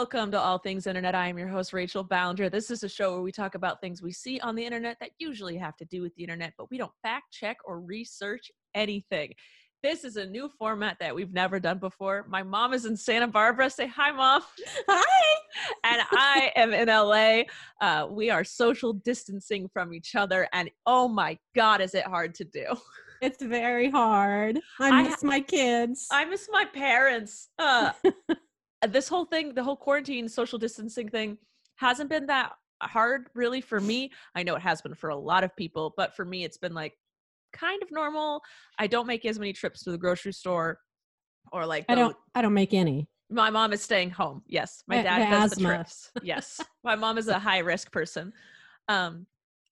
Welcome to All Things Internet. I am your host, Rachel Ballinger. This is a show where we talk about things we see on the internet that usually have to do with the internet, but we don't fact check or research anything. This is a new format that we've never done before. My mom is in Santa Barbara. Say hi, mom. Hi. And I am in LA. Uh, we are social distancing from each other. And oh my God, is it hard to do? It's very hard. I I miss my kids. I miss my parents. Uh, this whole thing, the whole quarantine social distancing thing, hasn't been that hard really for me. I know it has been for a lot of people, but for me, it's been like kind of normal. I don't make as many trips to the grocery store or like I don't. I don't make any. my mom is staying home. Yes. My dad the does the trips. Yes. my mom is a high risk person. Um,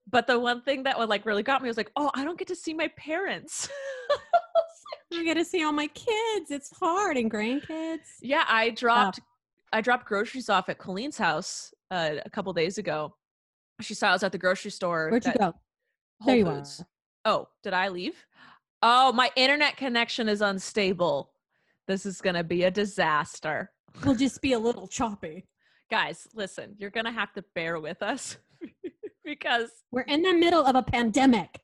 but the one thing that would like really got me was like, oh, I don't get to see my parents. I get to see all my kids. It's hard and grandkids. yeah, I dropped I dropped groceries off at Colleen's house uh, a couple days ago. She saw I was at the grocery store. Where'd you go? Whole There you Foods. are. Oh, did I leave? Oh, my internet connection is unstable. This is gonna be a disaster. We'll just be a little choppy. Guys, listen, you're gonna have to bear with us because We're in the middle of a pandemic.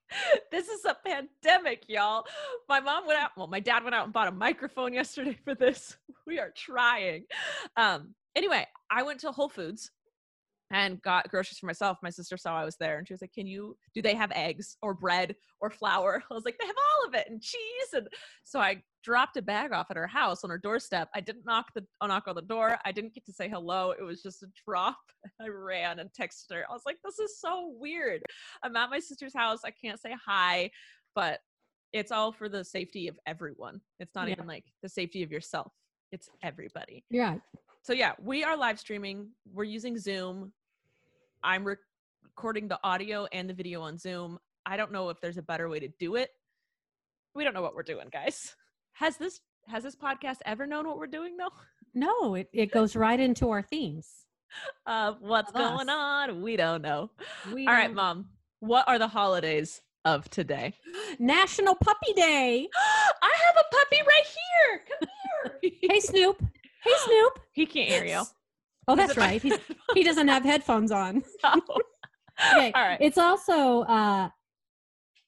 this is a pandemic, y'all. My mom went out, well, my dad went out and bought a microphone yesterday for this. We are trying. Um, anyway, I went to Whole Foods and got groceries for myself. My sister saw I was there and she was like, Can you do they have eggs or bread or flour? I was like, They have all of it and cheese. And so I dropped a bag off at her house on her doorstep. I didn't knock the uh, knock on the door. I didn't get to say hello. It was just a drop. I ran and texted her. I was like, This is so weird. I'm at my sister's house. I can't say hi, but it's all for the safety of everyone. It's not Yeah. even like the safety of yourself. It's everybody. You're. So yeah, we are live streaming. We're using Zoom. I'm rec- recording the audio and the video on Zoom. I don't know if there's a better way to do it. We don't know what we're doing, guys. Has this has this podcast ever known what we're doing though? No, it, it goes right into our themes. Uh, what's Of going on? We don't know. We All right, don't- mom. What are the holidays of today? National Puppy Day. I have a puppy right here. Come here. Hey Snoop. Hey Snoop. he can't hear you. Oh, that's right. He's, he doesn't have headphones on. No. Okay. All right. It's also uh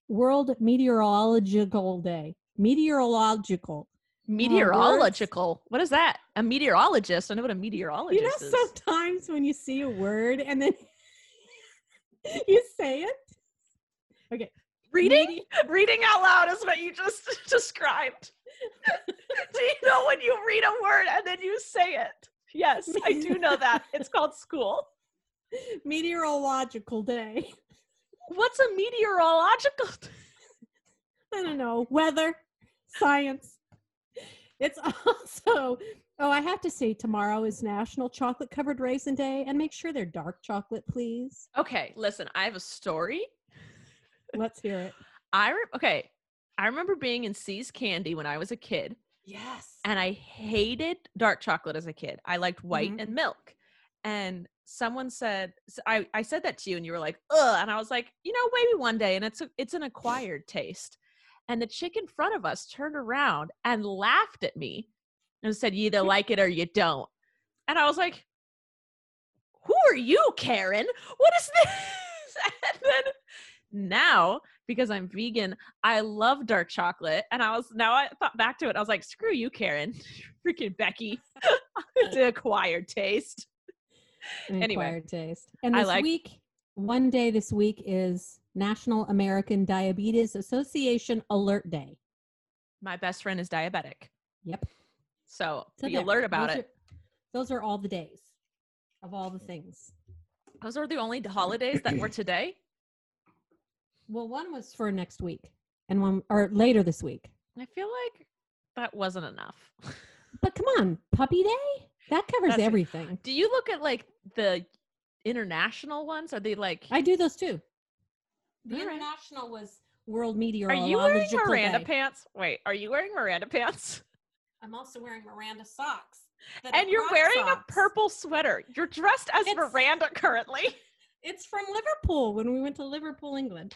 World Meteorological Day. Meteorological. Meteorological. What is that? A meteorologist. I know what a meteorologist is. You know, is. sometimes when you see a word and then you say it. Okay. Reading? Mete- Reading out loud is what you just described. do you know when you read a word and then you say it? Yes, I do know that. It's called school. Meteorological Day. What's a meteorological? I don't know. Weather, science. It's also, oh, I have to say, tomorrow is National Chocolate Covered Raisin Day, and make sure they're dark chocolate, please. Okay, listen, I have a story. Let's hear it. I re- okay, I remember being in See's Candy when I was a kid, Yes. and I hated dark chocolate as a kid. I liked white Mhm. and milk. And someone said, "I I said that to you, and you were like, ugh. And I was like, you know, maybe one day. And it's a, it's an acquired taste. And the chick in front of us turned around and laughed at me and said, you either like it or you don't. And I was like, who are you, Karen? What is this? and then now, because I'm vegan, I love dark chocolate. And I was now I thought back to it. I was like, screw you, Karen. Freaking Becky. it's an acquired taste. An Anyway, acquired taste. And I this like- week, one day this week is National American Diabetes Association Alert Day. My best friend is diabetic. Yep. So, So be alert about those it. Are, those are all the days of all the things. Those are the only holidays that were today. Well, one was for next week, and one or later this week. I feel like that wasn't enough. But come on, Puppy Day. That covers That's- everything. Do you look at like the international ones? Are they like I do those too. The right. international was World Meteorological Are you wearing Miranda Day. pants? Wait, are you wearing Miranda pants? I'm also wearing Miranda socks. And you're wearing a purple sweater. You're dressed as It's- Miranda currently. It's from Liverpool when we went to Liverpool, England.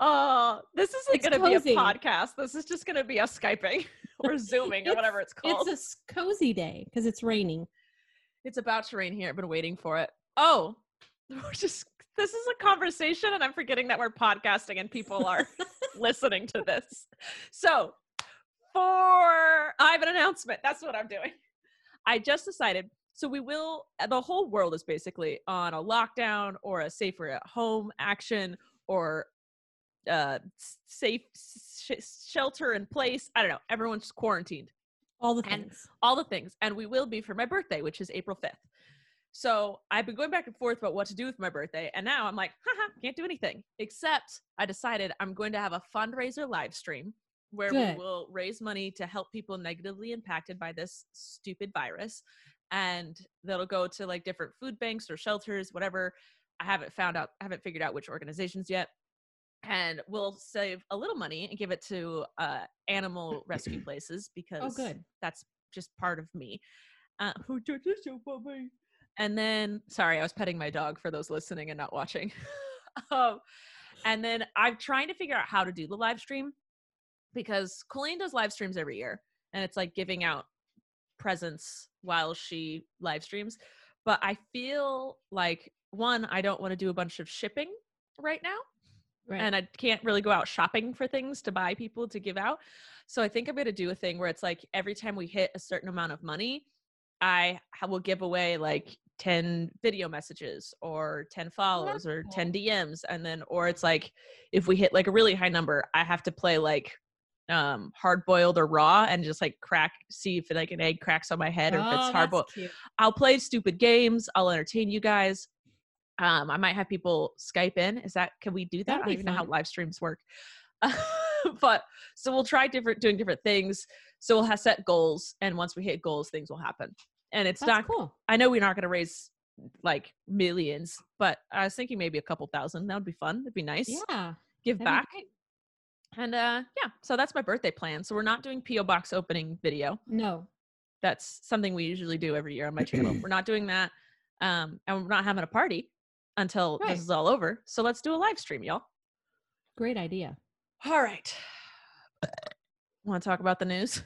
Oh, this isn't going to be a podcast. This is just going to be us Skyping or Zooming or whatever it's called. It's a cozy day because it's raining. It's about to rain here. I've been waiting for it. Oh, we're just this is a conversation, and I'm forgetting that we're podcasting and people are listening to this. So, for I have an announcement. That's what I'm doing. I just decided. So we will. The whole world is basically on a lockdown or a safer at home action or uh safe sh- shelter in place. I don't know. Everyone's quarantined All the And- things. all the things. And we will be for my birthday, which is April 5th. So I've been going back and forth about what to do with my birthday. And now I'm like, haha, can't do anything. Except I decided I'm going to have a fundraiser live stream where Good. we will raise money to help people negatively impacted by this stupid virus. And that'll go to like different food banks or shelters, whatever. I haven't found out, I haven't figured out which organizations yet. And we'll save a little money and give it to uh, animal rescue places because Oh, good. that's just part of me. Uh, who did this so for me? And then, sorry, I was petting my dog for those listening and not watching. um, and then I'm trying to figure out how to do the live stream because Colleen does live streams every year, and it's like giving out presents while she live streams. But I feel like one, I don't want to do a bunch of shipping right now Right. and I can't really go out shopping for things to buy people to give out. So I think I'm going to do a thing where it's like every time we hit a certain amount of money, I will give away like 10 video messages or 10 follows or 10 DMs and then or it's like if we hit like a really high number, I have to play like um hard boiled or raw and just like crack see if like an egg cracks on my head or if Oh, it's hard boiled. I'll play stupid games. I'll entertain you guys. Um, I might have people Skype in. Is that can we do that? That'd I don't even know how live streams work. but so we'll try different doing different things. So we'll have set goals, and once we hit goals, things will happen. And it's That's not. cool. I know we're not going to raise like millions, but I was thinking maybe a couple thousand. That would be fun. It'd be nice. Yeah. Give that'd back. And uh yeah, so that's my birthday plan. So we're not doing PO box opening video No. that's something we usually do every year on my channel. we're not doing that. Um, and we're not having a party until Right. this is all over. So let's do a live stream, y'all. Great idea. All right. Want to talk about the news?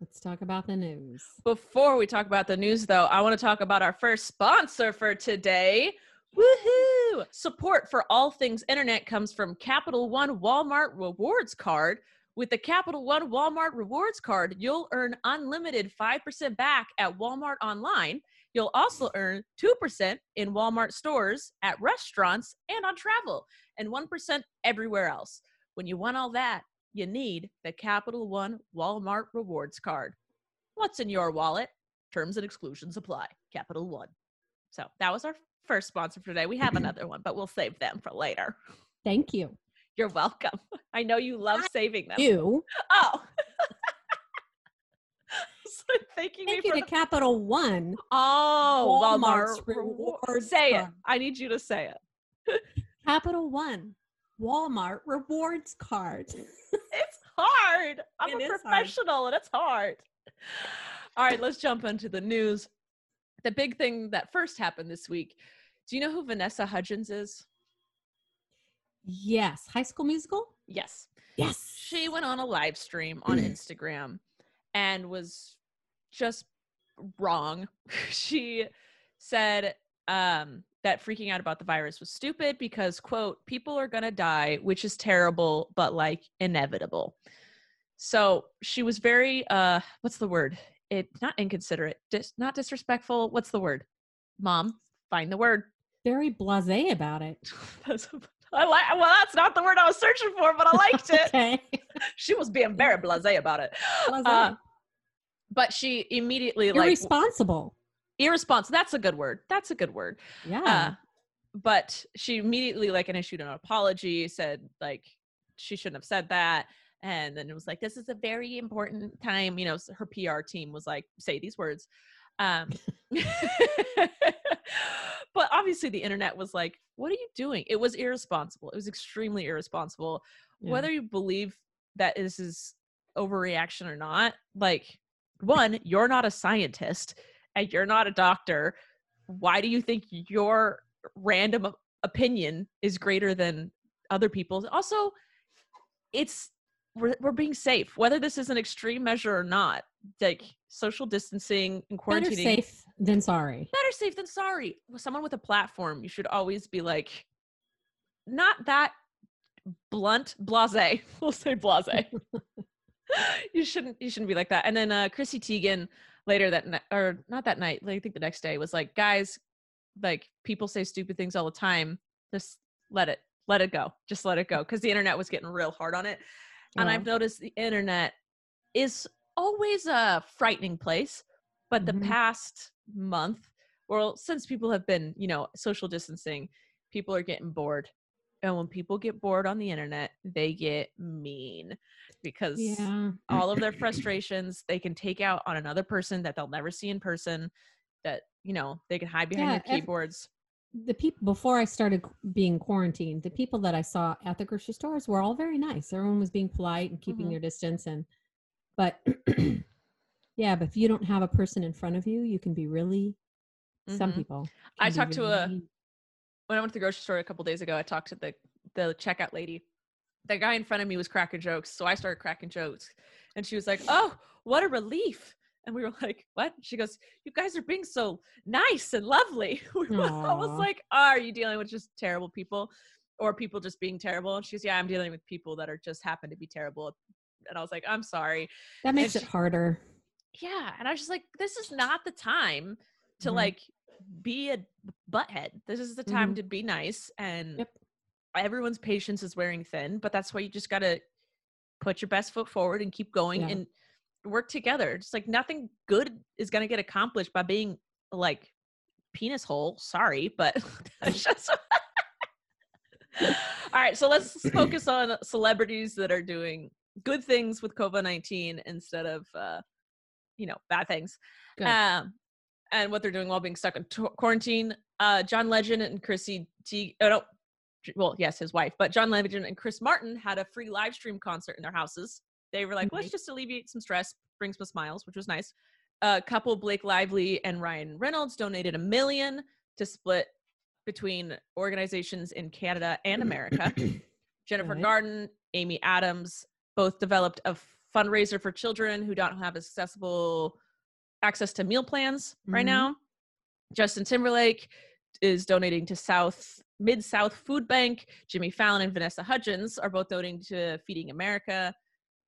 Let's talk about the news. Before we talk about the news, though, I want to talk about our first sponsor for today. Woohoo! Support for all things internet comes from Capital One Walmart Rewards Card. With the Capital One Walmart Rewards Card, you'll earn unlimited 5% back at Walmart online. You'll also earn 2% in Walmart stores, at restaurants, and on travel, and 1% everywhere else. When you want all that, you need the Capital One Walmart Rewards Card. What's in your wallet? Terms and exclusions apply. Capital One. So that was our first sponsor for today. We have another one, but we'll save them for later. Thank you. You're welcome. I know you love saving them. You. Oh. so thanking Thank me you for to the- Capital One. Oh, Walmart's Walmart rewards Say it. I need you to say it. Capital One. Walmart rewards card. It's hard. I'm It a is hard. professional and it's hard. All right, let's jump into the news. The big thing that first happened this week. Do you know who Vanessa Hudgens is? yes. High School Musical? Yes. Yes. She went on a live stream on Instagram and was just wrong. she said um, that freaking out about the virus was stupid because, quote, people are going to die, which is terrible, but like inevitable. So she was very, uh, what's the word? It not inconsiderate, dis, not disrespectful. What's the word? Mom, find the word. Very blase about it. I like. Well, that's not the word I was searching for, but I liked it. Okay. she was being very blasé about it. Blase. Uh, but she immediately like Irresponsible. irresponsible. That's a good word. That's a good word. Yeah. Uh, but she immediately like and issued an apology, said like she shouldn't have said that, and then it was like this is a very important time. You know, her PR team was like say these words. Um, but obviously, the internet was like, "What are you doing?" It was irresponsible. It was extremely irresponsible. Yeah. Whether you believe that this is overreaction or not, like, one, you're not a scientist and you're not a doctor. Why do you think your random opinion is greater than other people's? Also, it's we're, we're being safe whether this is an extreme measure or not like social distancing and quarantining. Better safe than sorry. better safe than sorry. With someone with a platform you should always be like not that blunt blase we'll say blase you shouldn't you shouldn't be like that. And then uh chrissy teigen later that night or not that night like, i think the next day was like guys like people say stupid things all the time. Just let it let it go. Just let it go. Because the internet was getting real hard on it and i've noticed the internet is always a frightening place but the Mhm. past month well since people have been you know social distancing people are getting bored and when people get bored on the internet they get mean because Yeah. all of their frustrations they can take out on another person that they'll never see in person that you know they can hide behind Yeah, their keyboards the people before I started being quarantined, the people that I saw at the grocery stores were all very nice. Everyone was being polite and keeping Mhm. their distance and but yeah, but if you don't have a person in front of you, you can be really some Mhm. people. I talked to a- when I went to the grocery store a couple days ago, I talked to the the checkout lady. The guy in front of me was cracking jokes, so I started cracking jokes, and she was like, "Oh, what a relief!" And we were like, "What?" She goes, "You guys are being so nice and lovely." We were- I was Aw. like, "Are you dealing with just terrible people, or people just being terrible?" And she's, "Yeah, I'm dealing with people that are just happen to be terrible." And I was like, "I'm sorry." That makes it harder. Yeah, and I was just like, "This is not the time to Mhm. like be a butthead. This is the time to be nice and Yep. everyone's patience is wearing thin, but that's why you just got to put your best foot forward and keep going Yeah. and work together. Just like nothing good is going to get accomplished by being like penis hole. Sorry, but just All right, so let's focus on celebrities that are doing good things with COVID-19 instead of uh you know, bad things. Um and what they're doing while being stuck in t- quarantine. Uh, John Legend and Chrissy T. Oh, no, well, yes, his wife, but John Legend and Chris Martin had a free live stream concert in their houses. They were like, let's just alleviate some stress, bring some smiles, which was nice. Uh, couple Blake Lively and Ryan Reynolds donated a million to split between organizations in Canada and America. Jennifer Good. Garner, Amy Adams both developed a fundraiser for children who don't have accessible access to meal plans right Mhm. now. Justin Timberlake is donating to South Mid South Food Bank. Jimmy Fallon and Vanessa Hudgens are both donating to Feeding America.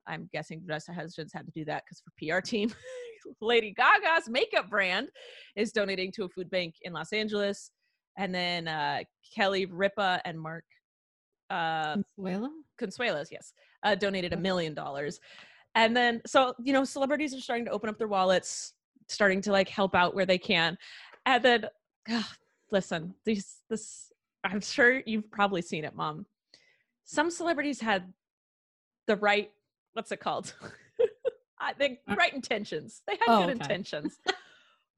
I'm guessing Vanessa Hudgens had to do that because for PR team. Lady Gaga's makeup brand is donating to a food bank in Los Angeles. And then uh, Kelly Ripa and Mark uh, Consuela? Consuelos, yes, uh, donated a million dollars. And then, so, you know, celebrities are starting to open up their wallets, starting to like help out where they can. And then, ah, listen, these, this, I'm sure you've probably seen it, mom. Some celebrities had the right, what's it called? I think Uh, right intentions. They had oh, good okay. intentions.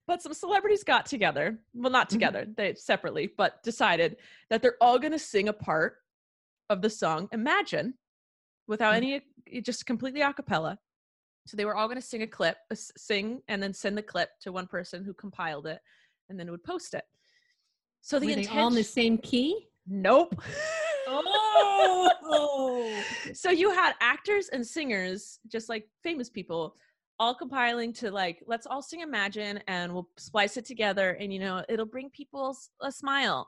but some celebrities got together, well, not Mhm. together, they separately, but decided that they're all going to sing a part of the song Imagine without Mhm. any just completely a cappella. So they were all going to sing a clip, sing and then send the clip to one person who compiled it and then would post it. So the Were they intention all in the same key? Nope. Oh, so you had actors and singers, just like famous people, all compiling to like, let's all sing Imagine and we'll splice it together and, you know, it'll bring people a smile.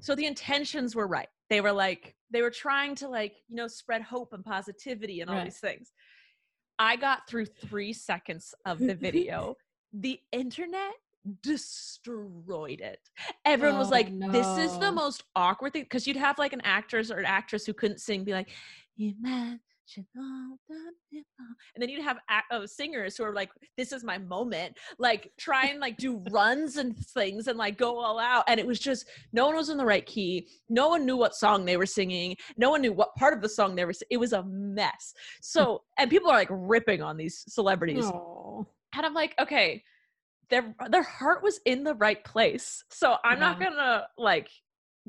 So the intentions were right. They were like, they were trying to like, you know, spread hope and positivity and all Right. these things. I got through three seconds of the video. the internet destroyed it. Everyone was Oh, like, this is the most awkward thing. Because you'd have like an actress or an actress who couldn't sing be like, imagine all the people. And then you'd have uh, singers who are like, this is my moment. Like try and like do runs and things and like go all out. And it was just, no one was in the right key. No one knew what song they were singing. No one knew what part of the song they were singing. It was a mess. So, and people are like ripping on these celebrities. Oh. And I'm like, okay, their their heart was in the right place. So I'm not gonna like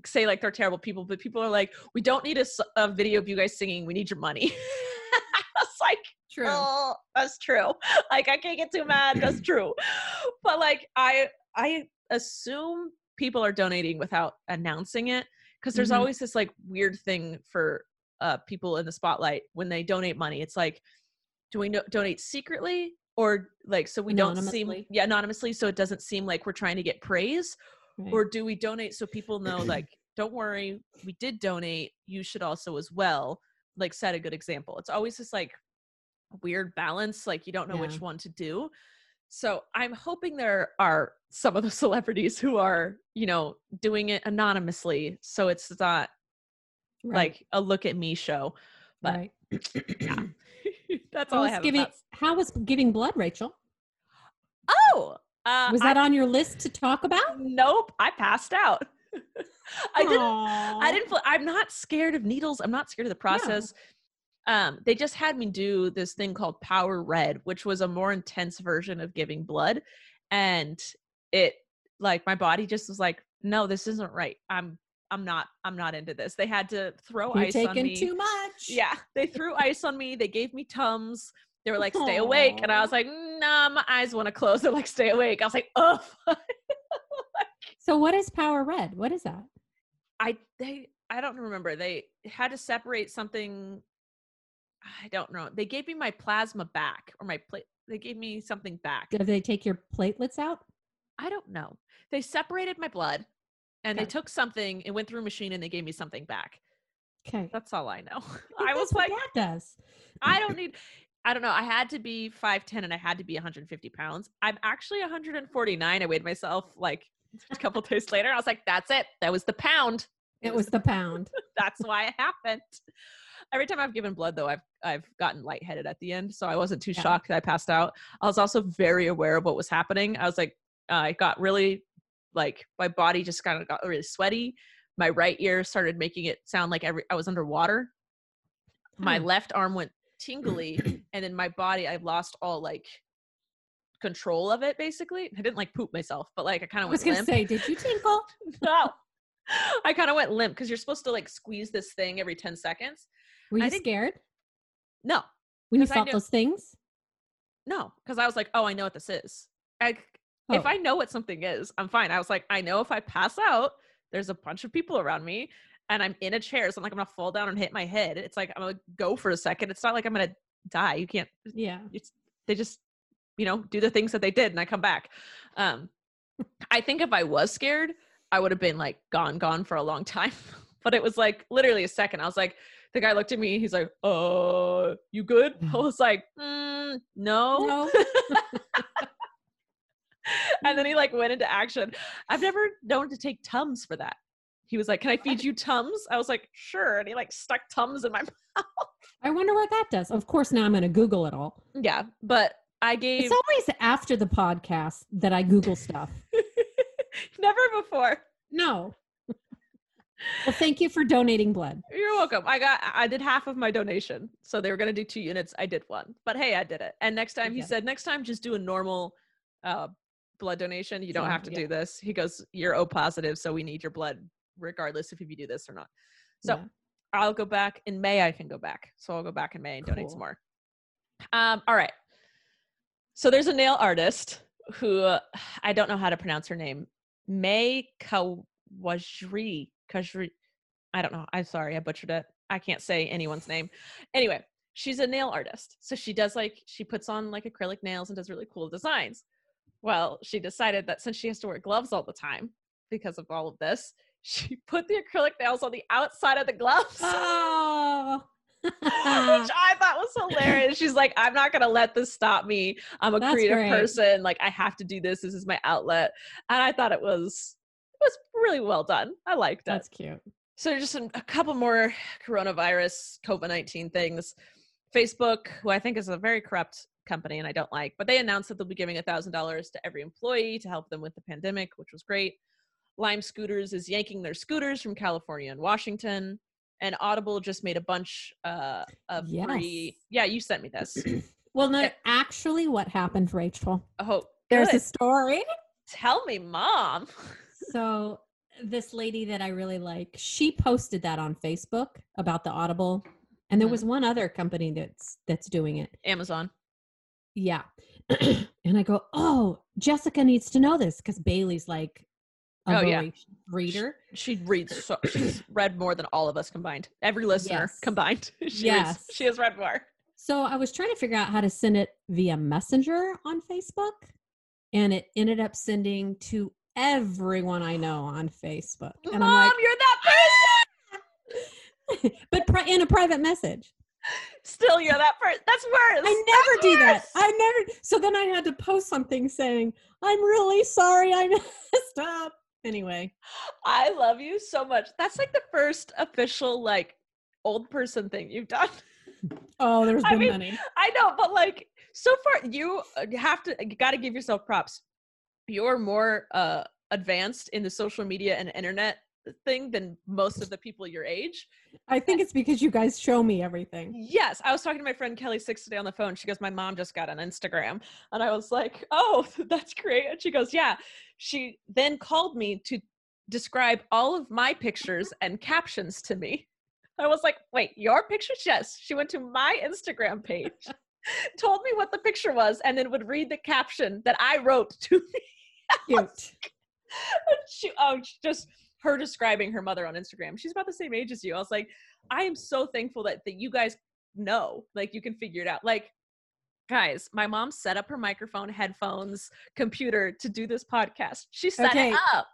say like they're terrible people, but people are like, we don't need a video of you guys singing. We need your money. I was like, True. oh, that's true. Like I can't get too mad. That's true. But like I I assume people are donating without announcing it because there's Mhm. always this like weird thing for uh people in the spotlight when they donate money. It's like, do we no- donate secretly or like so we don't seem yeah anonymously so it doesn't seem like we're trying to get praise Right. or do we donate so people know like don't worry we did donate you should also as well like set a good example it's always this like weird balance like you don't know Yeah. which one to do so i'm hoping there are some of the celebrities who are you know doing it anonymously so it's not Right, like a look at me show but right. yeah that's How all i was have giving how was giving blood, Rachel? oh uh, Was I- that on your list to talk about? nope i passed out i didn't Aw. I didn't. I'm not scared of needles. I'm not scared of the process. Um, they just had me do this thing called Power Red, which was a more intense version of giving blood, and it like my body just was like, no, this isn't right. I'm I'm not I'm not into this. They had to throw You're ice on taking me. too much. Yeah, they threw ice on me. They gave me tums. They were like, "Stay awake," and I was like, "Nah, my eyes want to close." They're like, "Stay awake." I was like, "Oh." So what is Power Red? What is that? I they I don't remember. They had to separate something. I don't know. They gave me my plasma back or my plate. They gave me something back. Do they take your platelets out? I don't know. They separated my blood and they took something it went through a machine and they gave me something back. Okay. That's all I know. I was like, that does. I don't need. I don't know. I had to be 5'10 and I had to be 150 pounds. I'm actually 149. I weighed myself like a couple days later. I was like, that's it. That was the pound. It was the pound. that's why it happened. Every time I've given blood, though, I've I've gotten lightheaded at the end, so I wasn't too Yeah. shocked that I passed out. I was also very aware of what was happening. I was like, uh, I got really like my body just kind of got really sweaty. My right ear started making it sound like every I was underwater. My Huh. left arm went tingly, and then my body I lost all like control of it. Basically, I didn't like poop myself, but like I kind of was gonna limp. say, did you tinkle? no. I kind of went limp because you're supposed to like squeeze this thing every 10 seconds. Were I you think- scared No, when you felt knew- those things? no, because I was like, oh, I know what this is. I, If Oh. I know what something is, I'm fine. I was like, I know if I pass out, there's a bunch of people around me and I'm in a chair. So I'm like, I'm going to fall down and hit my head. It's like, I'm going to go for a second. It's not like I'm going to die. You can't, Yeah. it's, they just, you know, do the things that they did and I come back. Um, I think if I was scared, I would have been like gone, gone for a long time. but it was like literally a second. I was like, the guy looked at me. He's like, "Uh, you good?" I was like, mm, "No." No. and then he like went into action. I've never known to take tums for that. He was like, "Can I feed you tums?" I was like, "Sure." And he like stuck tums in my mouth. I wonder what that does. Of course, now I'm going to Google it all. Yeah, but I gave It's always after the podcast that I Google stuff. never before. No. Well, thank you for donating blood. You're welcome. I got I did half of my donation. So they were gonna do two units. I did one. But hey, I did it. And next time he said, next time just do a normal uh blood donation. You don't have to yeah. do this. He goes, You're O positive, so we need your blood regardless if you do this or not. So Yeah. I'll go back in May. I can go back. So I'll go back in May and donate some more. Um, all right. So there's a nail artist who uh, I don't know how to pronounce her name. May Kawajri. Kajri. I don't know. I'm sorry. I butchered it. I can't say anyone's name. Anyway, she's a nail artist. So she does like, she puts on like acrylic nails and does really cool designs. Well, she decided that since she has to wear gloves all the time because of all of this, she put the acrylic nails on the outside of the gloves. Oh. which I thought was hilarious. She's like, I'm not gonna let this stop me. I'm a That's creative great. person. Like, I have to do this. This is my outlet. And I thought it was it was really well done. I liked it. That's cute. So just a, a couple more coronavirus COVID nineteen things. Facebook, who I think is a very corrupt company and I don't like, but they announced that they'll be giving a thousand dollars to every employee to help them with the pandemic, which was great. Lime Scooters is yanking their scooters from California and Washington. And Audible just made a bunch uh, of free. Yeah, you sent me this. Well, no, Eh. actually, what happened, Rachel? Oh, There's a story. Tell me, mom. So this lady that I really like, she posted that on Facebook about the Audible, and there Mhm. was one other company that's that's doing it. Amazon. Yeah, and I go, oh, Jessica needs to know this because Bailey's like a Oh, yeah. reader. She reads. So, she's read more than all of us combined. Every listener Yes. combined. She reads- Yes. she has read more. So I was trying to figure out how to send it via Messenger on Facebook, and it ended up sending to everyone I know on Facebook. And mom, I'm you're that person. but pri- in a private message. Still, you're that person. That's worse. I never That's do that. I never. So then I had to post something saying, "I'm really sorry, I messed up." Anyway, I love you so much. That's like the first official like old person thing you've done. oh, there's I been mean, many. I know, but like so far, you uh, have to you got to give yourself props. You're more uh advanced in the social media and internet thing than most of the people your age. I think it's because you guys show me everything. Yes, I was talking to my friend Kelly Six today on the phone. She goes, "My mom just got on Instagram," and I was like, "Oh, that's great." And she goes, "Yeah." She then called me to describe all of my pictures and captions to me. I was like, "Wait, your pictures?" Yes. She went to my Instagram page, told me what the picture was, and then would read the caption that I wrote to me. Cute. she, oh, she just her describing her mother on Instagram. She's about the same age as you. I was like, I am so thankful that that you guys know, like you can figure it out. Like, guys, my mom set up her microphone, headphones, computer to do this podcast. She set Okay. it up.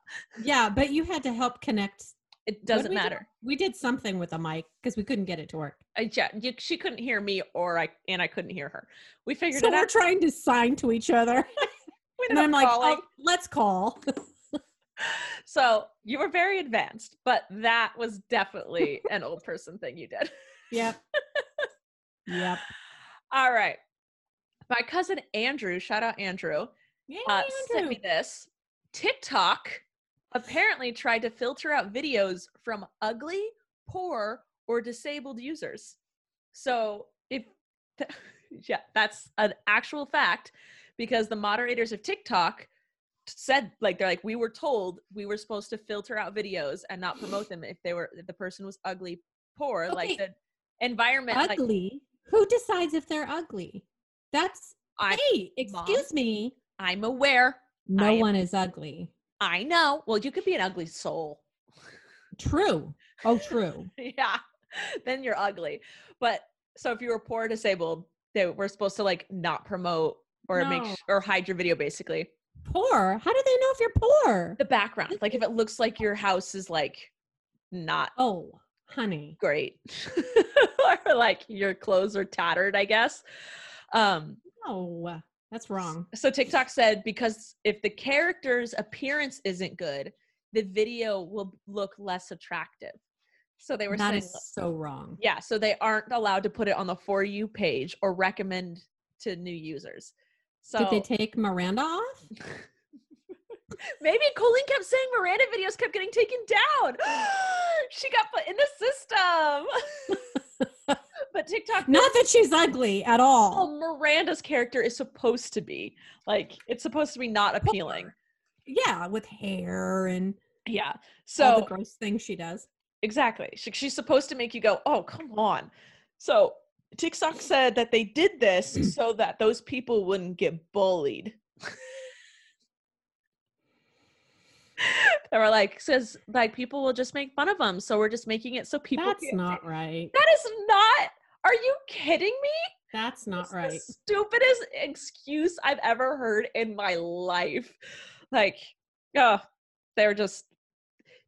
Yeah, but you had to help connect. It doesn't we do? matter. We did something with a mic because we couldn't get it to work. I, yeah, you, she couldn't hear me, or I and I couldn't hear her. We figured out So it we're out. trying to sign to each other, and I'm like, oh, "Let's call." So you were very advanced, but that was definitely an old person thing you did. yep. Yep. All right. My cousin Andrew, shout out Andrew, Yay, uh, sent me this. TikTok apparently tried to filter out videos from ugly, poor, or disabled users. So if yeah, that's an actual fact because the moderators of TikTok said like they're like we were told we were supposed to filter out videos and not promote them if they were if the person was ugly, poor, like the environment like ugly. Who decides if they're ugly? That's I hey, excuse me. I'm aware. No am- one is ugly. I know. Well, you could be an ugly soul. True. Oh, true. yeah. Then you're ugly. But so if you were poor or disabled, they were supposed to like not promote or make No. sh- or hide your video basically. Poor. How do they know if you're poor? The background, like if it looks like your house is like not Oh, honey. great or like your clothes are tattered, I guess. Um No, that's wrong. so TikTok said because if the character's appearance isn't good, the video will look less attractive. So they were That saying is so wrong. Yeah, so they aren't allowed to put it on the for you page or recommend to new users. So Did they take Miranda off? maybe Colleen kept saying Miranda videos kept getting taken down. she got put in the system. but TikTok Not that she's ugly at all. well, Miranda's character is supposed to be like it's supposed to be not appealing. Yeah, with hair and Yeah. all So the gross things she does. Exactly. She, she's supposed to make you go, oh, come on. So TikTok said that they did this so that those people wouldn't get bullied. they were like, says like people will just make fun of them, so we're just making it so people. That's can't- not right. That is not. Are you kidding me? That's not It's the right. stupidest excuse I've ever heard in my life. Like, oh, they're just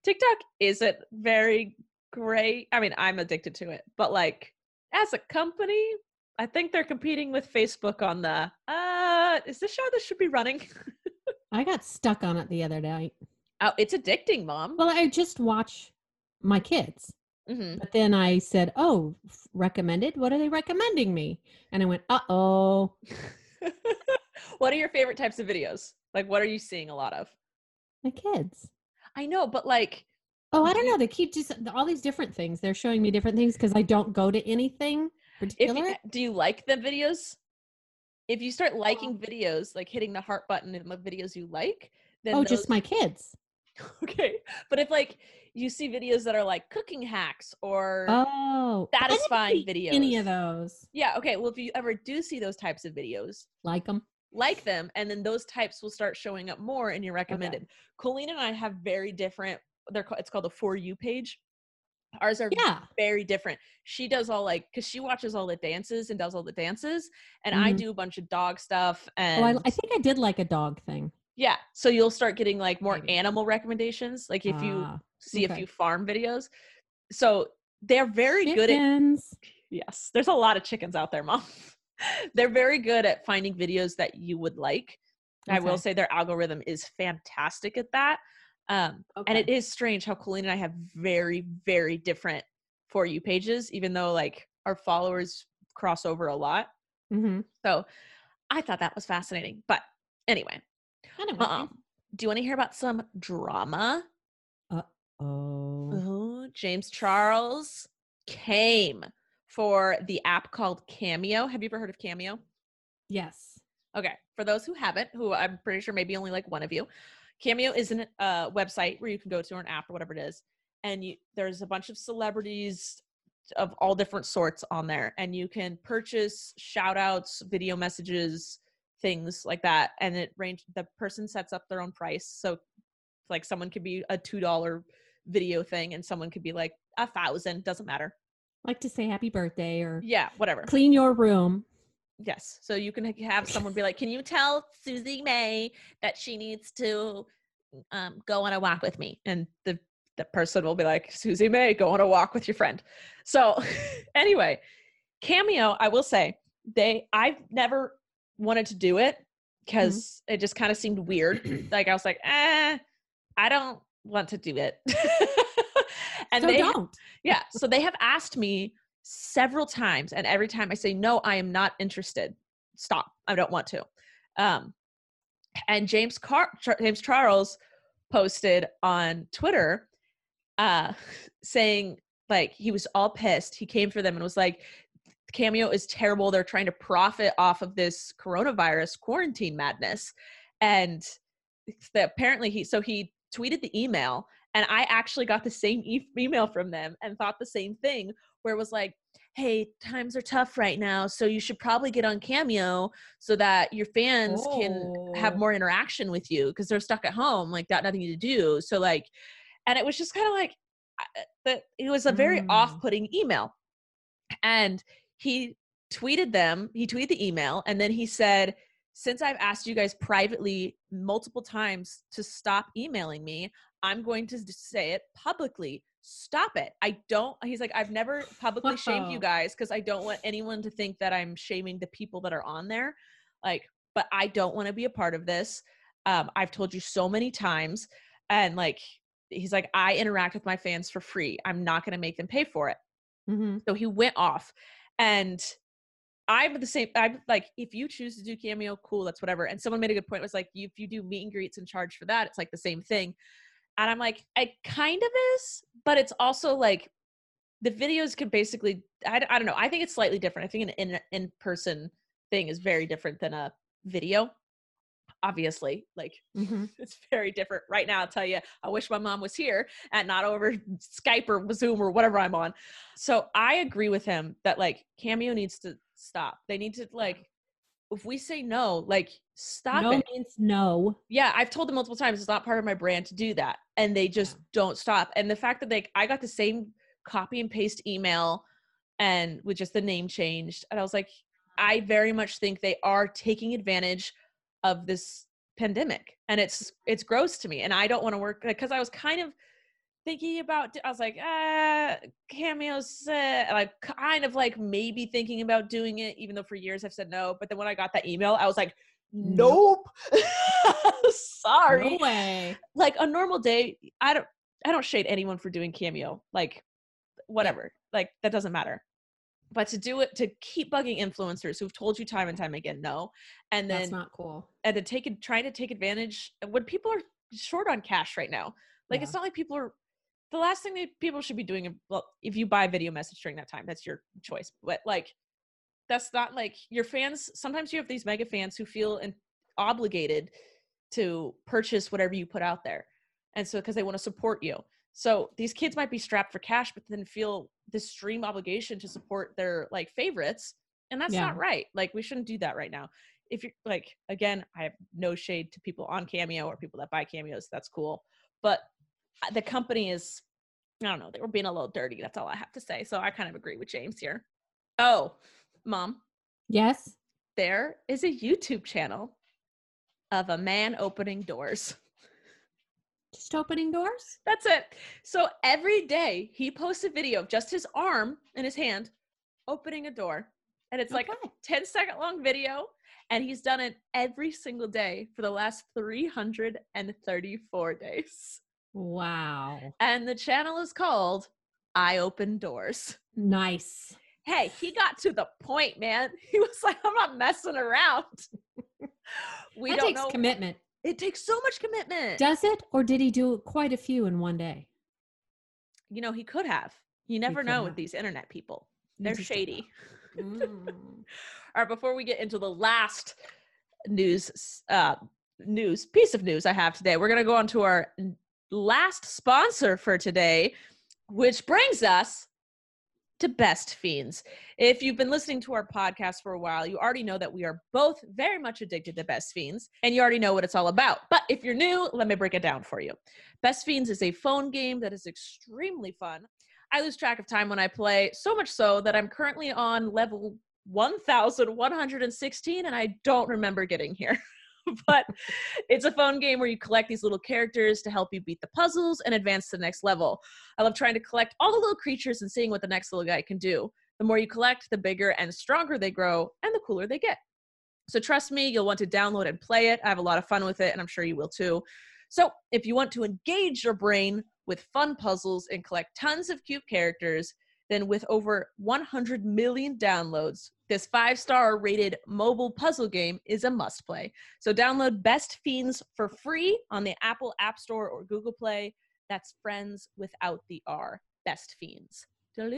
TikTok isn't very great. I mean, I'm addicted to it, but like as a company, I think they're competing with Facebook on the uh is this show that should be running? I got stuck on it the other night. oh, it's addicting, mom. Well, I just watch my kids. hmm But then I said, "Oh, recommended. What are they recommending me?" And I went, "Uh oh, what are your favorite types of videos? Like what are you seeing a lot of? my kids." I know, but like Oh, I don't know. They keep just all these different things. They're showing me different things because I don't go to anything particular. you, do you like the videos? if you start oh. liking videos, like hitting the heart button in the videos you like, then oh, those, just my kids. okay. But if like you see videos that are like cooking hacks or Oh, satisfying videos, Any of those? yeah, okay. Well, if you ever do see those types of videos, Like them? like them, and then those types will start showing up more in your recommended. Colleen and I have very different. They're ca- it's called a for you page. Ours are Yeah. very different. She does all like because she watches all the dances and does all the dances, and I Mhm. do a bunch of dog stuff and Oh, I, I think I did like a dog thing. yeah. So you'll start getting like more Maybe. animal recommendations, like if you Ah, see a okay. few farm videos. So they're very good at yes. There's a lot of chickens out there, mom. they're very good at finding videos that you would like. I will say their algorithm is fantastic at that. Um, and it is strange how Colleen and I have very, very different for you pages, even though like our followers cross over a lot. Mhm. So I thought that was fascinating. But anyway, Anyway. um, do you want to hear about some drama? Uh Oh, James Charles came for the app called Cameo. Have you ever heard of Cameo? Yes. Okay, for those who haven't, who I'm pretty sure maybe only like one of you, Cameo is a uh, website where you can go to or an app or whatever it is, and you there's a bunch of celebrities of all different sorts on there, and you can purchase shout outs, video messages, things like that, and it range the person sets up their own price. So, like someone could be a two dollar video thing, and someone could be like a thousand, doesn't matter. Like to say happy birthday or Yeah, whatever. clean your room. Yes. So you can have someone be like, "Can you tell Susie May that she needs to um, go on a walk with me?" And the the person will be like, "Susie May, go on a walk with your friend." So anyway, Cameo, I will say they I've never wanted to do it because it just kind of seemed weird. like I was like, "Eh, I don't want to do it." and so they don't. yeah. So they have asked me several times, and every time I say no, I am not interested. Stop. I don't want to. Um, and James Car- James Charles posted on Twitter, uh, saying like he was all pissed. He came for them and was like, "Cameo is terrible. They're trying to profit off of this coronavirus quarantine madness." And apparently he so he tweeted the email and I actually got the same e- email from them and thought the same thing, where it was like, hey, times are tough right now. So you should probably get on Cameo so that your fans can have Oh. more interaction with you because they're stuck at home, like, got nothing to do. So, like, and it was just kind of like, I- that it was a very Mm. off putting email. And he tweeted them, he tweeted the email, and then he said, since I've asked you guys privately multiple times to stop emailing me, I'm going to say it publicly. Stop it. I don't, he's like, I've never publicly shamed you guys because I don't want anyone to think that I'm shaming the people that are on there. Like, but I don't want to be a part of this. Um, I've told you so many times. And like, he's like, I interact with my fans for free. I'm not going to make them pay for it. Mhm. So he went off. And I'm the same. I'm like, if you choose to do cameo, cool, that's whatever. And someone made a good point. Was like, if you do meet and greets and charge for that, it's like the same thing. And I'm like, it kind of is, but it's also like the videos could basically. I, I don't know. I think it's slightly different. I think an in in person thing is very different than a video. Obviously, like Mhm. it's very different right now. I'll tell you, I wish my mom was here and not over Skype or Zoom or whatever I'm on. So I agree with him that like Cameo needs to stop. They need to like, if we say no, like stop no it. means no. Yeah, I've told them multiple times it's not part of my brand to do that, and they just don't stop. And the fact that they, I got the same copy and paste email, and with just the name changed, and I was like, I very much think they are taking advantage of this pandemic, and it's it's gross to me, and I don't want to work because I was kind of thinking about I was like, ah, cameos, uh, I kind of like maybe thinking about doing it, even though for years I've said no. But then when I got that email, I was like, nope. Sorry. No way. Like a normal day, I don't I don't shade anyone for doing cameo. Like whatever. Like that doesn't matter. But to do it to keep bugging influencers who've told you time and time again no, and then That's not cool. and to take it trying to take advantage when people are short on cash right now. Like it's not like people are the last thing that people should be doing well if you buy a video message during that time that's your choice but like that's not like your fans. Sometimes you have these mega fans who feel in, obligated to purchase whatever you put out there, and so because they want to support you. So these kids might be strapped for cash, but then feel this stream obligation to support their like favorites, and that's Yeah. not right. Like we shouldn't do that right now. If you're like, again, I have no shade to people on Cameo or people that buy cameos. That's cool, but the company is I don't know, they were being a little dirty. That's all I have to say. So I kind of agree with James here. Oh, mom, Yes. there is a YouTube channel of a man opening doors. Just opening doors? That's it. So every day he posts a video of just his arm in his hand opening a door. And it's like a Okay. 10 second long video. And he's done it every single day for the last 334 days. Wow. And the channel is called I Open Doors. Nice. hey, he got to the point, man. He was like, I'm not messing around. we that don't takes know. commitment. it takes so much commitment. Does it? Or did he do quite a few in one day? you know, he could have. You never know have. with these internet people. They're You just don't shady. Mm. All right, before we get into the last news uh news piece of news I have today, we're gonna go on to our last sponsor for today, which brings us to Best Fiends. If you've been listening to our podcast for a while, you already know that we are both very much addicted to Best Fiends, and you already know what it's all about. But if you're new, let me break it down for you. Best Fiends is a phone game that is extremely fun. I lose track of time when I play, so much so that I'm currently on level 1116 and I don't remember getting here. but it's a phone game where you collect these little characters to help you beat the puzzles and advance to the next level. I love trying to collect all the little creatures and seeing what the next little guy can do. The more you collect, the bigger and stronger they grow and the cooler they get. So trust me, you'll want to download and play it. I have a lot of fun with it and I'm sure you will too. So if you want to engage your brain with fun puzzles and collect tons of cute characters, then with over 100 million downloads, this five star rated mobile puzzle game is a must play. So download Best Fiends for free on the Apple App Store or Google Play. That's friends without the R. Best Fiends. All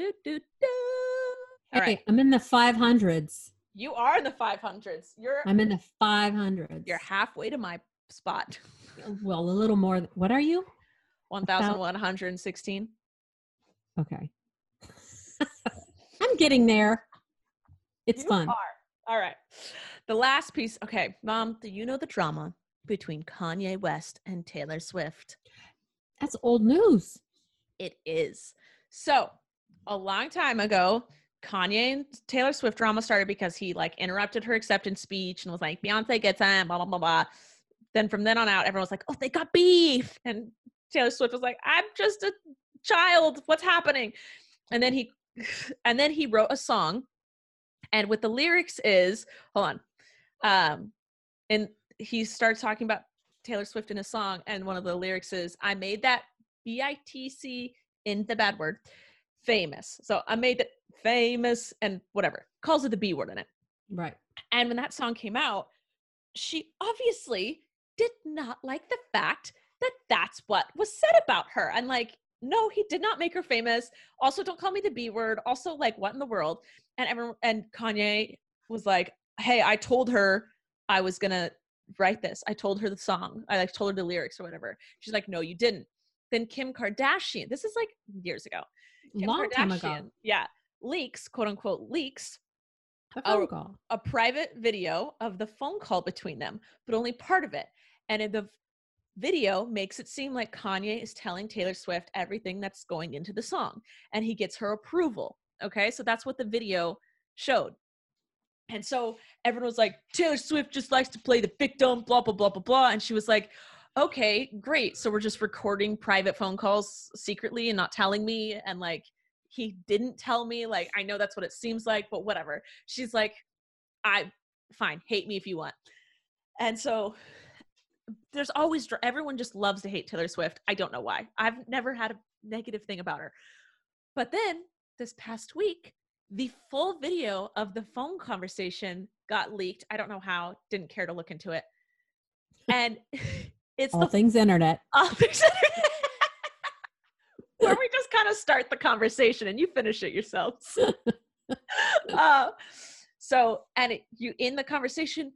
Hey, right. I'm in the 500s. You are in the 500s. You're I'm in the 500s. you're halfway to my spot. well, a little more. What are you? 1116. Okay. I'm getting there. It's You fun. are. All right. The last piece. Okay, mom, do you know the drama between Kanye West and Taylor Swift? That's old news. It is. So, a long time ago, Kanye and Taylor Swift drama started because he like interrupted her acceptance speech and was like, Beyonce gets him, blah, blah, blah, blah. Then from then on out, everyone was like, oh, they got beef. And Taylor Swift was like, I'm just a child. What's happening? And then he, and then he wrote a song. And with the lyrics is, hold on. Um, and he starts talking about Taylor Swift in a song. And one of the lyrics is, I made that B I T C in the bad word famous. So I made it famous and whatever, calls it the B word in it. Right. And when that song came out, she obviously did not like the fact that that's what was said about her. And like, no, he did not make her famous. Also, don't call me the B word. Also, like, what in the world? And everyone and Kanye was like, "Hey, I told her I was gonna write this. I told her the song. I like told her the lyrics or whatever." She's like, "No, you didn't." Then Kim Kardashian. This is like years ago. Kim Long time ago. Kardashian, Yeah, leaks, quote unquote, leaks A phone call. a private video of the phone call between them, but only part of it. And in the video makes it seem like Kanye is telling Taylor Swift everything that's going into the song and he gets her approval. Okay. So that's what the video showed. And so everyone was like, Taylor Swift just likes to play the victim, blah, blah, blah, blah, blah. And she was like, okay, great. So we're just recording private phone calls secretly and not telling me. And like, he didn't tell me. Like, I know that's what it seems like, but whatever. She's like, I, fine, hate me if you want. And so there's always, everyone just loves to hate Taylor Swift. I don't know why. I've never had a negative thing about her. But then this past week, the full video of the phone conversation got leaked. I don't know how, didn't care to look into it. And it's All the things internet. Oh, where we just kind of start the conversation and you finish it yourselves. uh, So, and it, you in the conversation,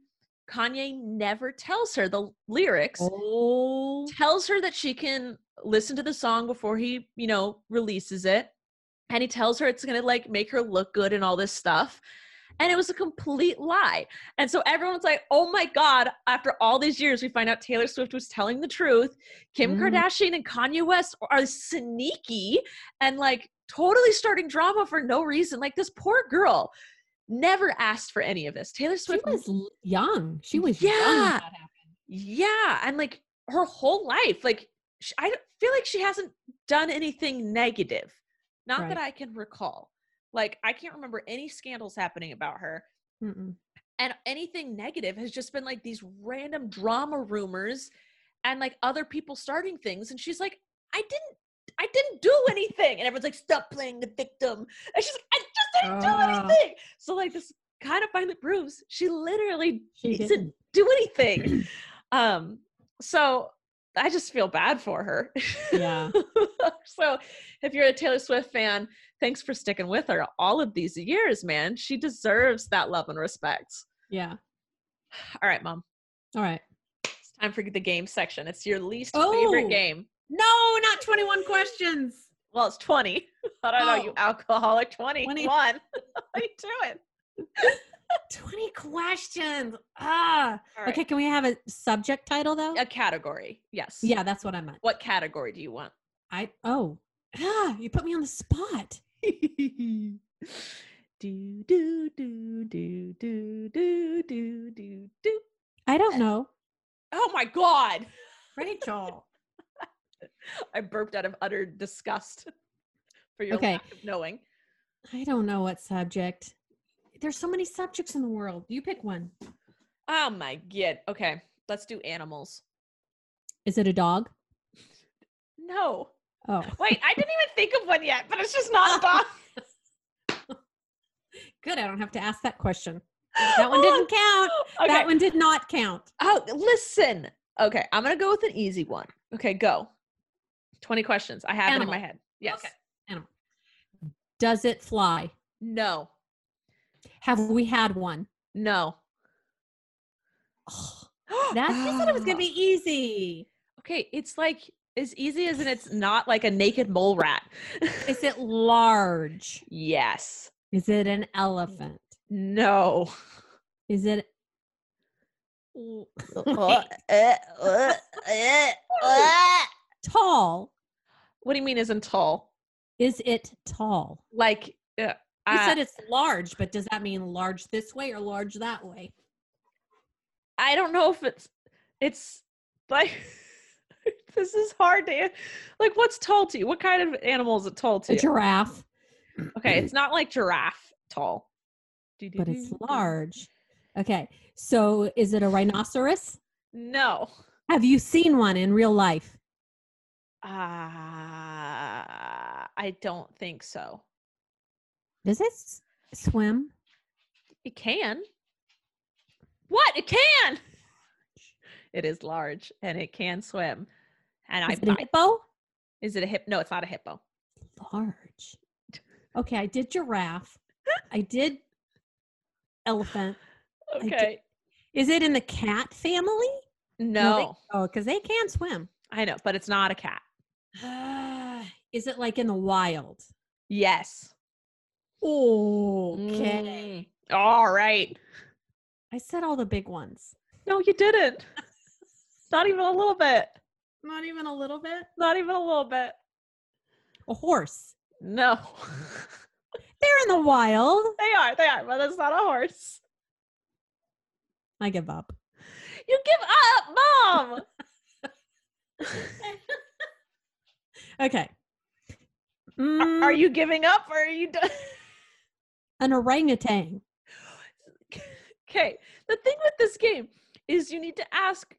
Kanye never tells her the lyrics. Oh, Tells her that she can listen to the song before he, you know, releases it. And he tells her it's going to like make her look good and all this stuff. And it was a complete lie. And so everyone's like, oh my God, after all these years, we find out Taylor Swift was telling the truth. Kim Mhm. Kardashian and Kanye West are sneaky and like totally starting drama for no reason. Like this poor girl never asked for any of this. Taylor she Swift was young. She was young. when Yeah. that happened. yeah, and like her whole life, like sh- I feel like she hasn't done anything negative, not that I can recall. Like I can't remember any scandals happening about her, Mm-mm. and anything negative has just been like these random drama rumors, and like other people starting things, and she's like, I didn't. I didn't do anything, and everyone's like, "Stop playing the victim." And she's like, "I just didn't do Ah. anything." So like this kind of finally proves she literally She didn't didn't. do anything. um, so I just feel bad for her. Yeah. so if you're a Taylor Swift fan, thanks for sticking with her all of these years, man. She deserves that love and respect. Yeah. All right, mom. All right. It's time for the game section. It's your least Oh. favorite game. No, not 21 questions. Well, it's 20. I don't know, you Oh. alcoholic 21. 20. what are you doing? 20 questions. Ah. Right. Okay, can we have a subject title though? A category. Yes. Yeah, that's what I meant. What category do you want? I oh. Ah, you put me on the spot. do do do do do do do do do. I don't know. Oh my god! Rachel. I burped out of utter disgust for your Okay. lack of knowing. I don't know what subject. There's so many subjects in the world. You pick one. Oh my god. Okay, let's do animals. Is it a dog? No. Oh. Wait, I didn't even think of one yet, but it's just not a dog. Good. I don't have to ask that question. That one didn't oh, count. Okay. That one did not count. Oh, listen. Okay, I'm gonna go with an easy one. Okay, go. 20 questions. I have it in my head. Yes. Okay. Does it fly? No. Have we had one? No. That you said it was gonna be easy. Okay, it's like as easy as in it's not like a naked mole rat. Is it large? yes. Is it an elephant? No. Is it tall? What do you mean isn't tall? Is it tall? Like uh, You said it's large, but does that mean large this way or large that way? I don't know if it's it's like this is hard to like what's tall to you? What kind of animal is it tall to A you? giraffe, Okay, it's not like giraffe tall. but it's large. Okay, so is it a rhinoceros? No. Have you seen one in real life? Uh, I don't think so. Does it s- swim? It can. What? It can. It is large and it can swim. And I Is it a buy. hippo? Is it a hip? No, it's not a hippo. Large. Okay, I did giraffe. I did elephant. did- Okay. Is it in the cat family? No, they- oh, because they can swim. I know, but it's not a cat. Is it like in the wild? Yes. Okay. Mm. All right. I said all the big ones. No, you didn't. not even a little bit. Not even a little bit. Not even a little bit. A horse. No. They're in the wild. they are. They are, but it's not a horse. I give up. You give up, mom. Okay. Are- Are Mm, you giving up or are you done? an orangutan? okay. The thing with this game is you need to ask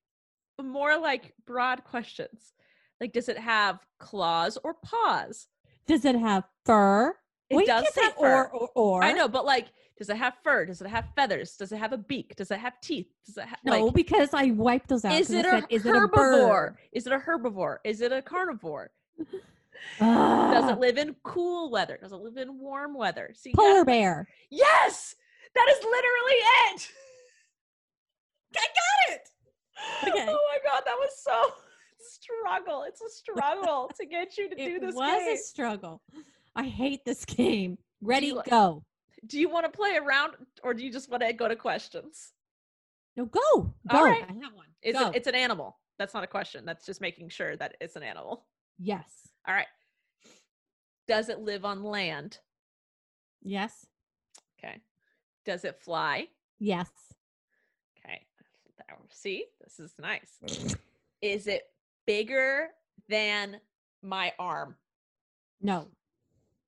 more like broad questions. Like, does it have claws or paws? Does it have fur? It Well, does say have fur. or, or or. I know, but like, does it have fur? Does it have feathers? Does it have a beak? Does it have teeth? Does it have No, like? because I wiped those out. Is it, said, is it a herbivore? Is it a herbivore? Is it a carnivore? Does Ah, it live in cool weather? Does it live in warm weather? See, polar yes, bear? yes, That is literally it. I got it. Okay. Oh my god, that was so struggle. It's a struggle to get you to do this. It was game. a struggle. I hate this game. Ready, you- go. Do you want to play around or do you just want to go to questions? No, go. Go. All right. I have one. Is go. it it's an animal? That's not a question. That's just making sure that it's an animal. Yes. All right. Does it live on land? Yes. Okay. Does it fly? Yes. Okay. See, this is nice. Is it bigger than my arm? No.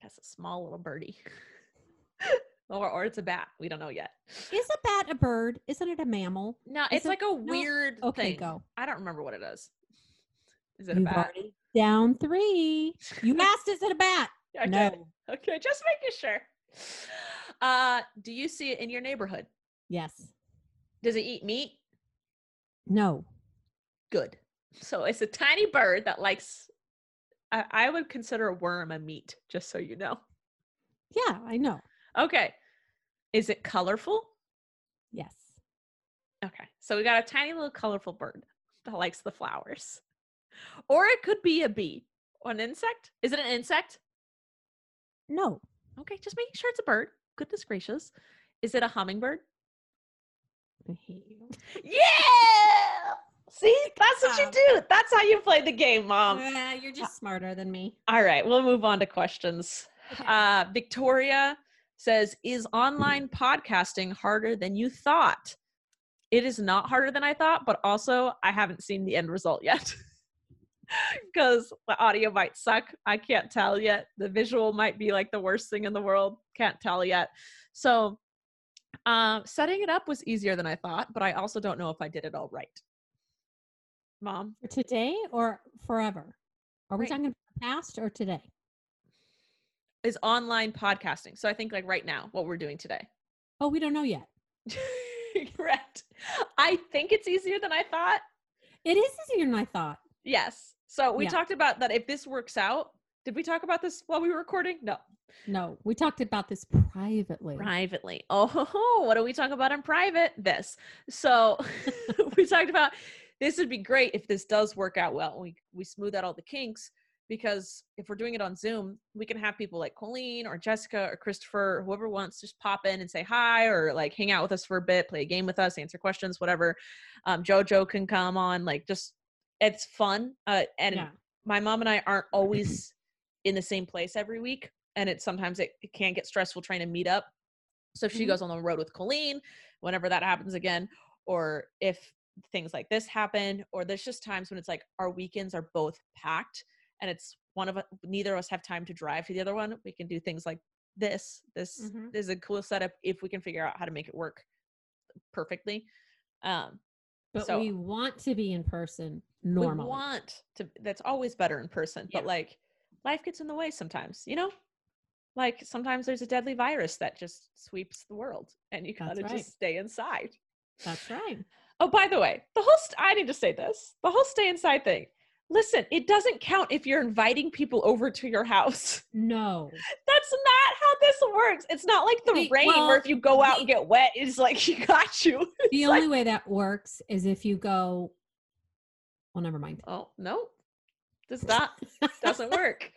That's a small little birdie. or or it's a bat. We don't know yet. Is a bat a bird? Isn't it a mammal? No, Is it's it- like a no? weird Okay, thing. go. I don't remember what it is. Is it a You've bat? down three. You asked, is it a bat? Okay. No. Okay, just making sure. Uh, do you see it in your neighborhood? Yes. Does it eat meat? No. Good. So it's a tiny bird that likes. I, I would consider a worm a meat, just so you know. Yeah, I know. Okay. Is it colorful? Yes. Okay. So we got a tiny little colorful bird that likes the flowers. Or it could be a bee or an insect. Is it an insect? No. Okay, just making sure it's a bird. Goodness gracious. Is it a hummingbird? I hate you. Yeah. See, that's what you do. That's how you play the game, mom. Yeah, you're just smarter than me. All right, we'll move on to questions. Okay. Uh, Victoria says, "Is online podcasting harder than you thought?" It is not harder than I thought, but also I haven't seen the end result yet. Because the audio might suck. I can't tell yet. The visual might be like the worst thing in the world. Can't tell yet. So, um, setting it up was easier than I thought, but I also don't know if I did it all right. Mom, For today or forever? Are we Right. talking past or today? is online podcasting. So I think like right now, what we're doing today. Oh, we don't know yet. Correct. I think it's easier than I thought. It is easier than I thought. Yes. So we Yeah. talked about that if this works out. Did we talk about this while we were recording? No. No, we talked about this privately. Privately. Oh, what do we talk about in private? This. So we talked about this would be great if this does work out well. We we smooth out all the kinks because if we're doing it on Zoom, we can have people like Colleen or Jessica or Christopher, or whoever wants, just pop in and say hi or like hang out with us for a bit, play a game with us, answer questions, whatever. Um, JoJo can come on. Like just it's fun. Uh, and Yeah. my mom and I aren't always in the same place every week, and it sometimes it, it can get stressful trying to meet up. So if she Mhm. goes on the road with Colleen, whenever that happens again, or if things like this happen, or there's just times when it's like our weekends are both packed, and it's one of us, neither of us have time to drive to the other one. We can do things like this. This Mhm. is a cool setup if we can figure out how to make it work perfectly. Um, But So- we want to be in person normally. we want to that's always better in person but like life gets in the way sometimes you know like sometimes there's a deadly virus that just sweeps the world and you That's gotta right. just stay inside That's right. oh by the way the whole st- i need to say this the whole stay inside thing listen it doesn't count if you're inviting people over to your house No. that's not how this works it's not like the The- rain well, where if you go out the- and get wet it's like you got you The It's like- only way that works is if you go. Well, never mind. oh no does not doesn't work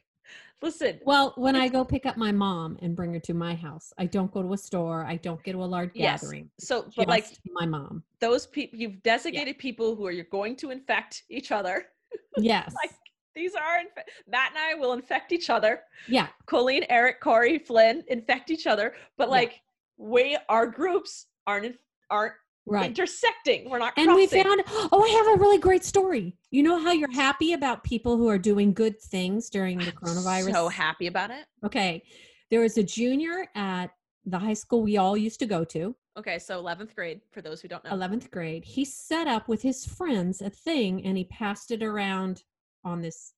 listen Well, when I go pick up my mom and bring her to my house, I don't go to a store. I don't get to a large Yes. gathering. So, but like my mom. those people, you've designated people who are you're going to infect each other. Yes. Like these are inf- Matt and I will infect each other. yeah. Colleen, Eric, Corey, Flynn infect each other. But Yeah. like we, our groups aren't aren't Right. intersecting. We're not. And we found, oh, I have a really great story. You know how you're happy about people who are doing good things during the coronavirus? So happy about it. Okay. There was a junior at the high school we all used to go to, Okay, so eleventh grade for those who don't know. 11th grade. He set up with his friends a thing and he passed it around on this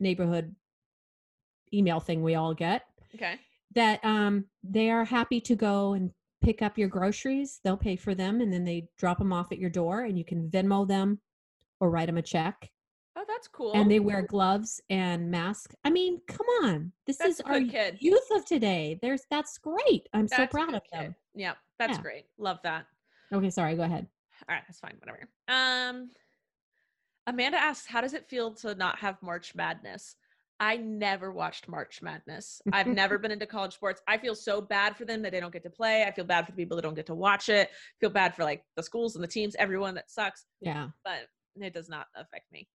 neighborhood email thing we all get Okay. that um they are happy to go and pick up your groceries. They'll pay for them and then they drop them off at your door and you can Venmo them or write them a check. Oh, that's cool. and they wear gloves and masks. I mean, come on. This That's is our kid. youth of today. There's that's great. I'm so That's a proud of kid. them. Yeah, that's Yeah. great. Love that. Okay, sorry, go ahead. All right, that's fine. Whatever. Um, Amanda asks, "How does it feel to not have March Madness?" I never watched March Madness. I've never been into college sports. I feel so bad for them that they don't get to play. I feel bad for the people that don't get to watch it. feel bad for like the schools and the teams, everyone that sucks. Yeah. But it does not affect me.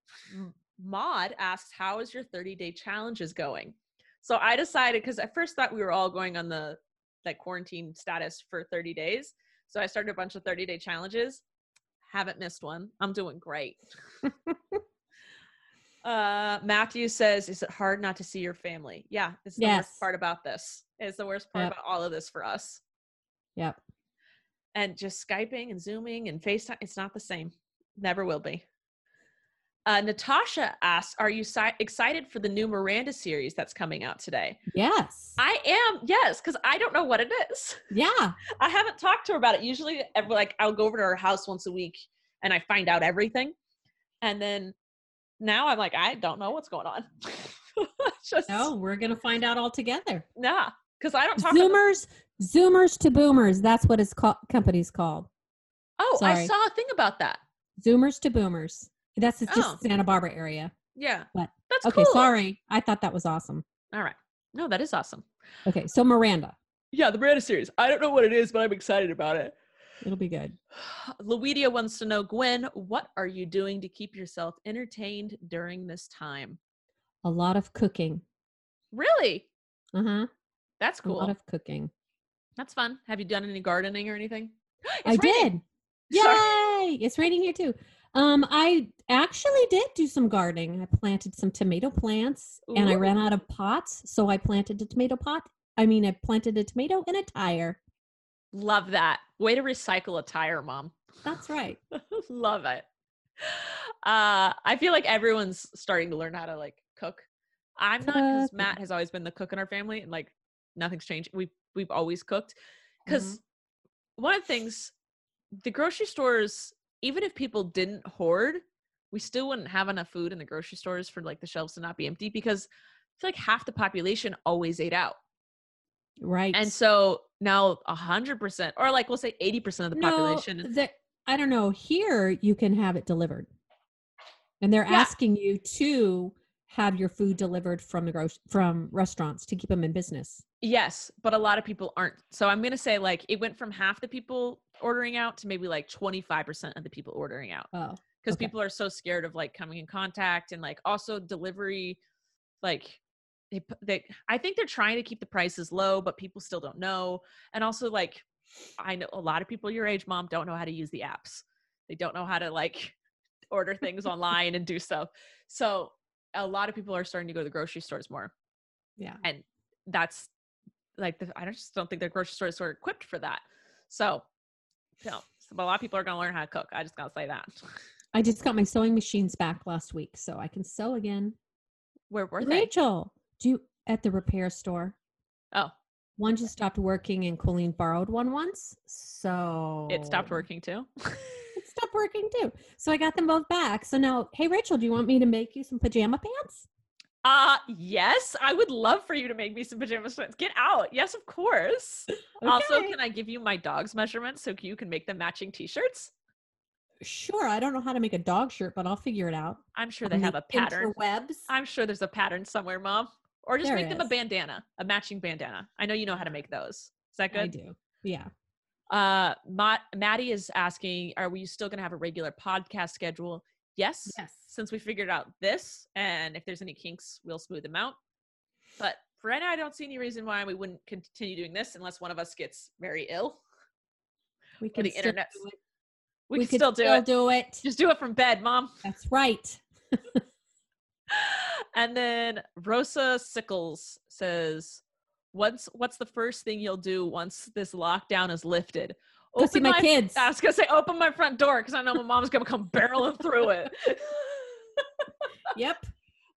Maud asks, "How is your 30 day challenges going?" So I decided because I first thought we were all going on the like quarantine status for 30 days. So I started a bunch of 30 day challenges. Haven't missed one. I'm doing great. uh Matthew says, "Is it hard not to see your family?" Yeah, it's the Yes. worst part about this. It's the worst part Yep. about all of this for us. Yep. And just skyping and zooming and FaceTime, it's not the same. Never will be. Uh, Natasha asks, "Are you si- excited for the new Miranda series that's coming out today?" Yes. I am, yes, because I don't know what it is. yeah. I haven't talked to her about it. Usually, like I'll go over to her house once a week and I find out everything, and then now I'm like, I don't know what's going on. Just No, we're gonna find out all together. nah, because I don't talk. To them. Zoomers, Zoomers to boomers. That's what his co- company's called. Oh, I saw a thing about that. Zoomers to boomers. That's just Oh. Santa Barbara area. Yeah, But that's Okay, cool. sorry. I thought that was awesome. All right, no, that is awesome. Okay, so Miranda, Yeah, the Miranda series. I don't know what it is, but I'm excited about it. It'll be good. Luidia wants to know, Gwen, what are you doing to keep yourself entertained during this time? A lot of cooking. Really? Uh huh. That's cool. A lot of cooking. That's fun. Have you done any gardening or anything? I raining. did. Sorry. Yay! It's raining here too. Um, I actually did do some gardening. I planted some tomato plants and I ran out of pots, so I planted a tomato pot. I mean, I planted a tomato in a tire. Love that. Way to recycle a tire, mom. That's right. Love it. Uh, I feel like everyone's starting to learn how to like cook. I'm not because Matt has always been the cook in our family, and like nothing's changed. We've we've always cooked. Because one of the things, the grocery stores, even if people didn't hoard, we still wouldn't have enough food in the grocery stores for like the shelves to not be empty because I feel like half the population always ate out. Right. And so now a hundred percent, or like we'll say eighty percent of the population. No, the, I don't know. Here you can have it delivered, and they're Yeah. asking you to have your food delivered from the grocery from restaurants to keep them in business. Yes, but a lot of people aren't. So I'm gonna say like it went from half the people ordering out to maybe like 25% of the people ordering out Oh, because Okay. people are so scared of like coming in contact and like also delivery. Like they, they, I think they're trying to keep the prices low, but people still don't know. And also like I know a lot of people your age, mom, don't know how to use the apps. They don't know how to like order things online and do stuff. So a lot of people are starting to go to the grocery stores more yeah. and that's like the, I just don't think the grocery stores are equipped for that. So, you know, so a lot of people are going to learn how to cook. I just gotta say that. I just got my sewing machines back last week, so I can sew again. Where were they? Rachel, do you at the repair store? Oh, One just stopped working, and Colleen borrowed one once, so it stopped working too. It stopped working too. So I got them both back. So now, hey Rachel, do you want me to make you some pajama pants? Uh yes, I would love for you to make me some pajama pants. Get out. Yes, of course. Also, can I give you my dog's measurements so you can make them matching t-shirts? Sure. I don't know how to make a dog shirt, but I'll figure it out. I'm sure they have a pattern. interwebs. I'm sure there's a pattern somewhere, mom. Or just There make them a bandana, a matching bandana. I know you know how to make those. Is that good? I do. Yeah. Uh, Ma- Maddie is asking, are we still going to have a regular podcast schedule? Yes. Yes. Since we figured out this, and if there's any kinks, we'll smooth them out. But for right now, I don't see any reason why we wouldn't continue doing this unless one of us gets very ill. We Or can the still internet. do it. We, can could still do it. do it. Just do it from bed, mom. That's right. and then Rosa Sickles says, "What's what's the first thing you'll do once this lockdown is lifted?" Go see my kids. I was gonna say, open my front door because I know my mom's gonna come barreling through it. Yep.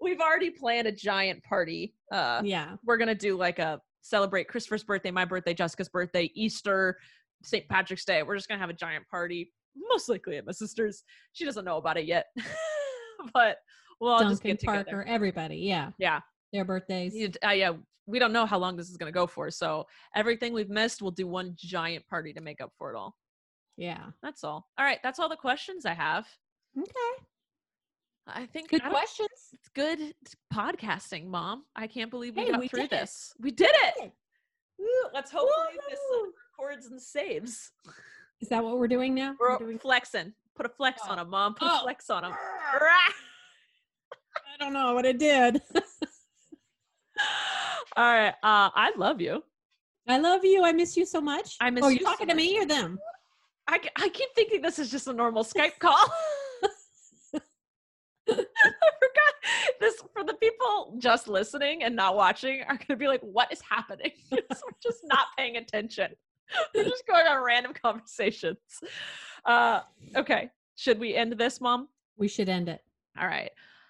We've already planned a giant party. Uh, Yeah. we're gonna do like a celebrate Christopher's birthday, my birthday, Jessica's birthday, Easter, St. Patrick's Day. We're just gonna have a giant party, most likely at my sister's. She doesn't know about it yet, but We'll all just Duncan get together. Parker, everybody. Yeah, Yeah. their birthdays. Uh, yeah. We don't know how long this is going to go for. So everything we've missed, we'll do one giant party to make up for it all. Yeah. That's all. All right. That's all the questions I have. Okay. I think Good I questions. It's good podcasting, Mom. I can't believe we Hey, got we through did it. this. We did it. Woo, let's hope this records and saves. Is that what we're doing now? We're We're doing. flexing. Put a flex on Oh. him, Mom. Put a Oh. flex on him. I don't know what it did. All right. Uh, I love you. I love you. I miss you so much. I miss oh, you Are you so talking to me or them? I, I keep thinking this is just a normal Skype call. I forgot this for the people just listening and not watching are going to be like, what is happening? We're just not paying attention. We're just going on random conversations. Uh, okay. Should we end this, Mom? We should end it. All right.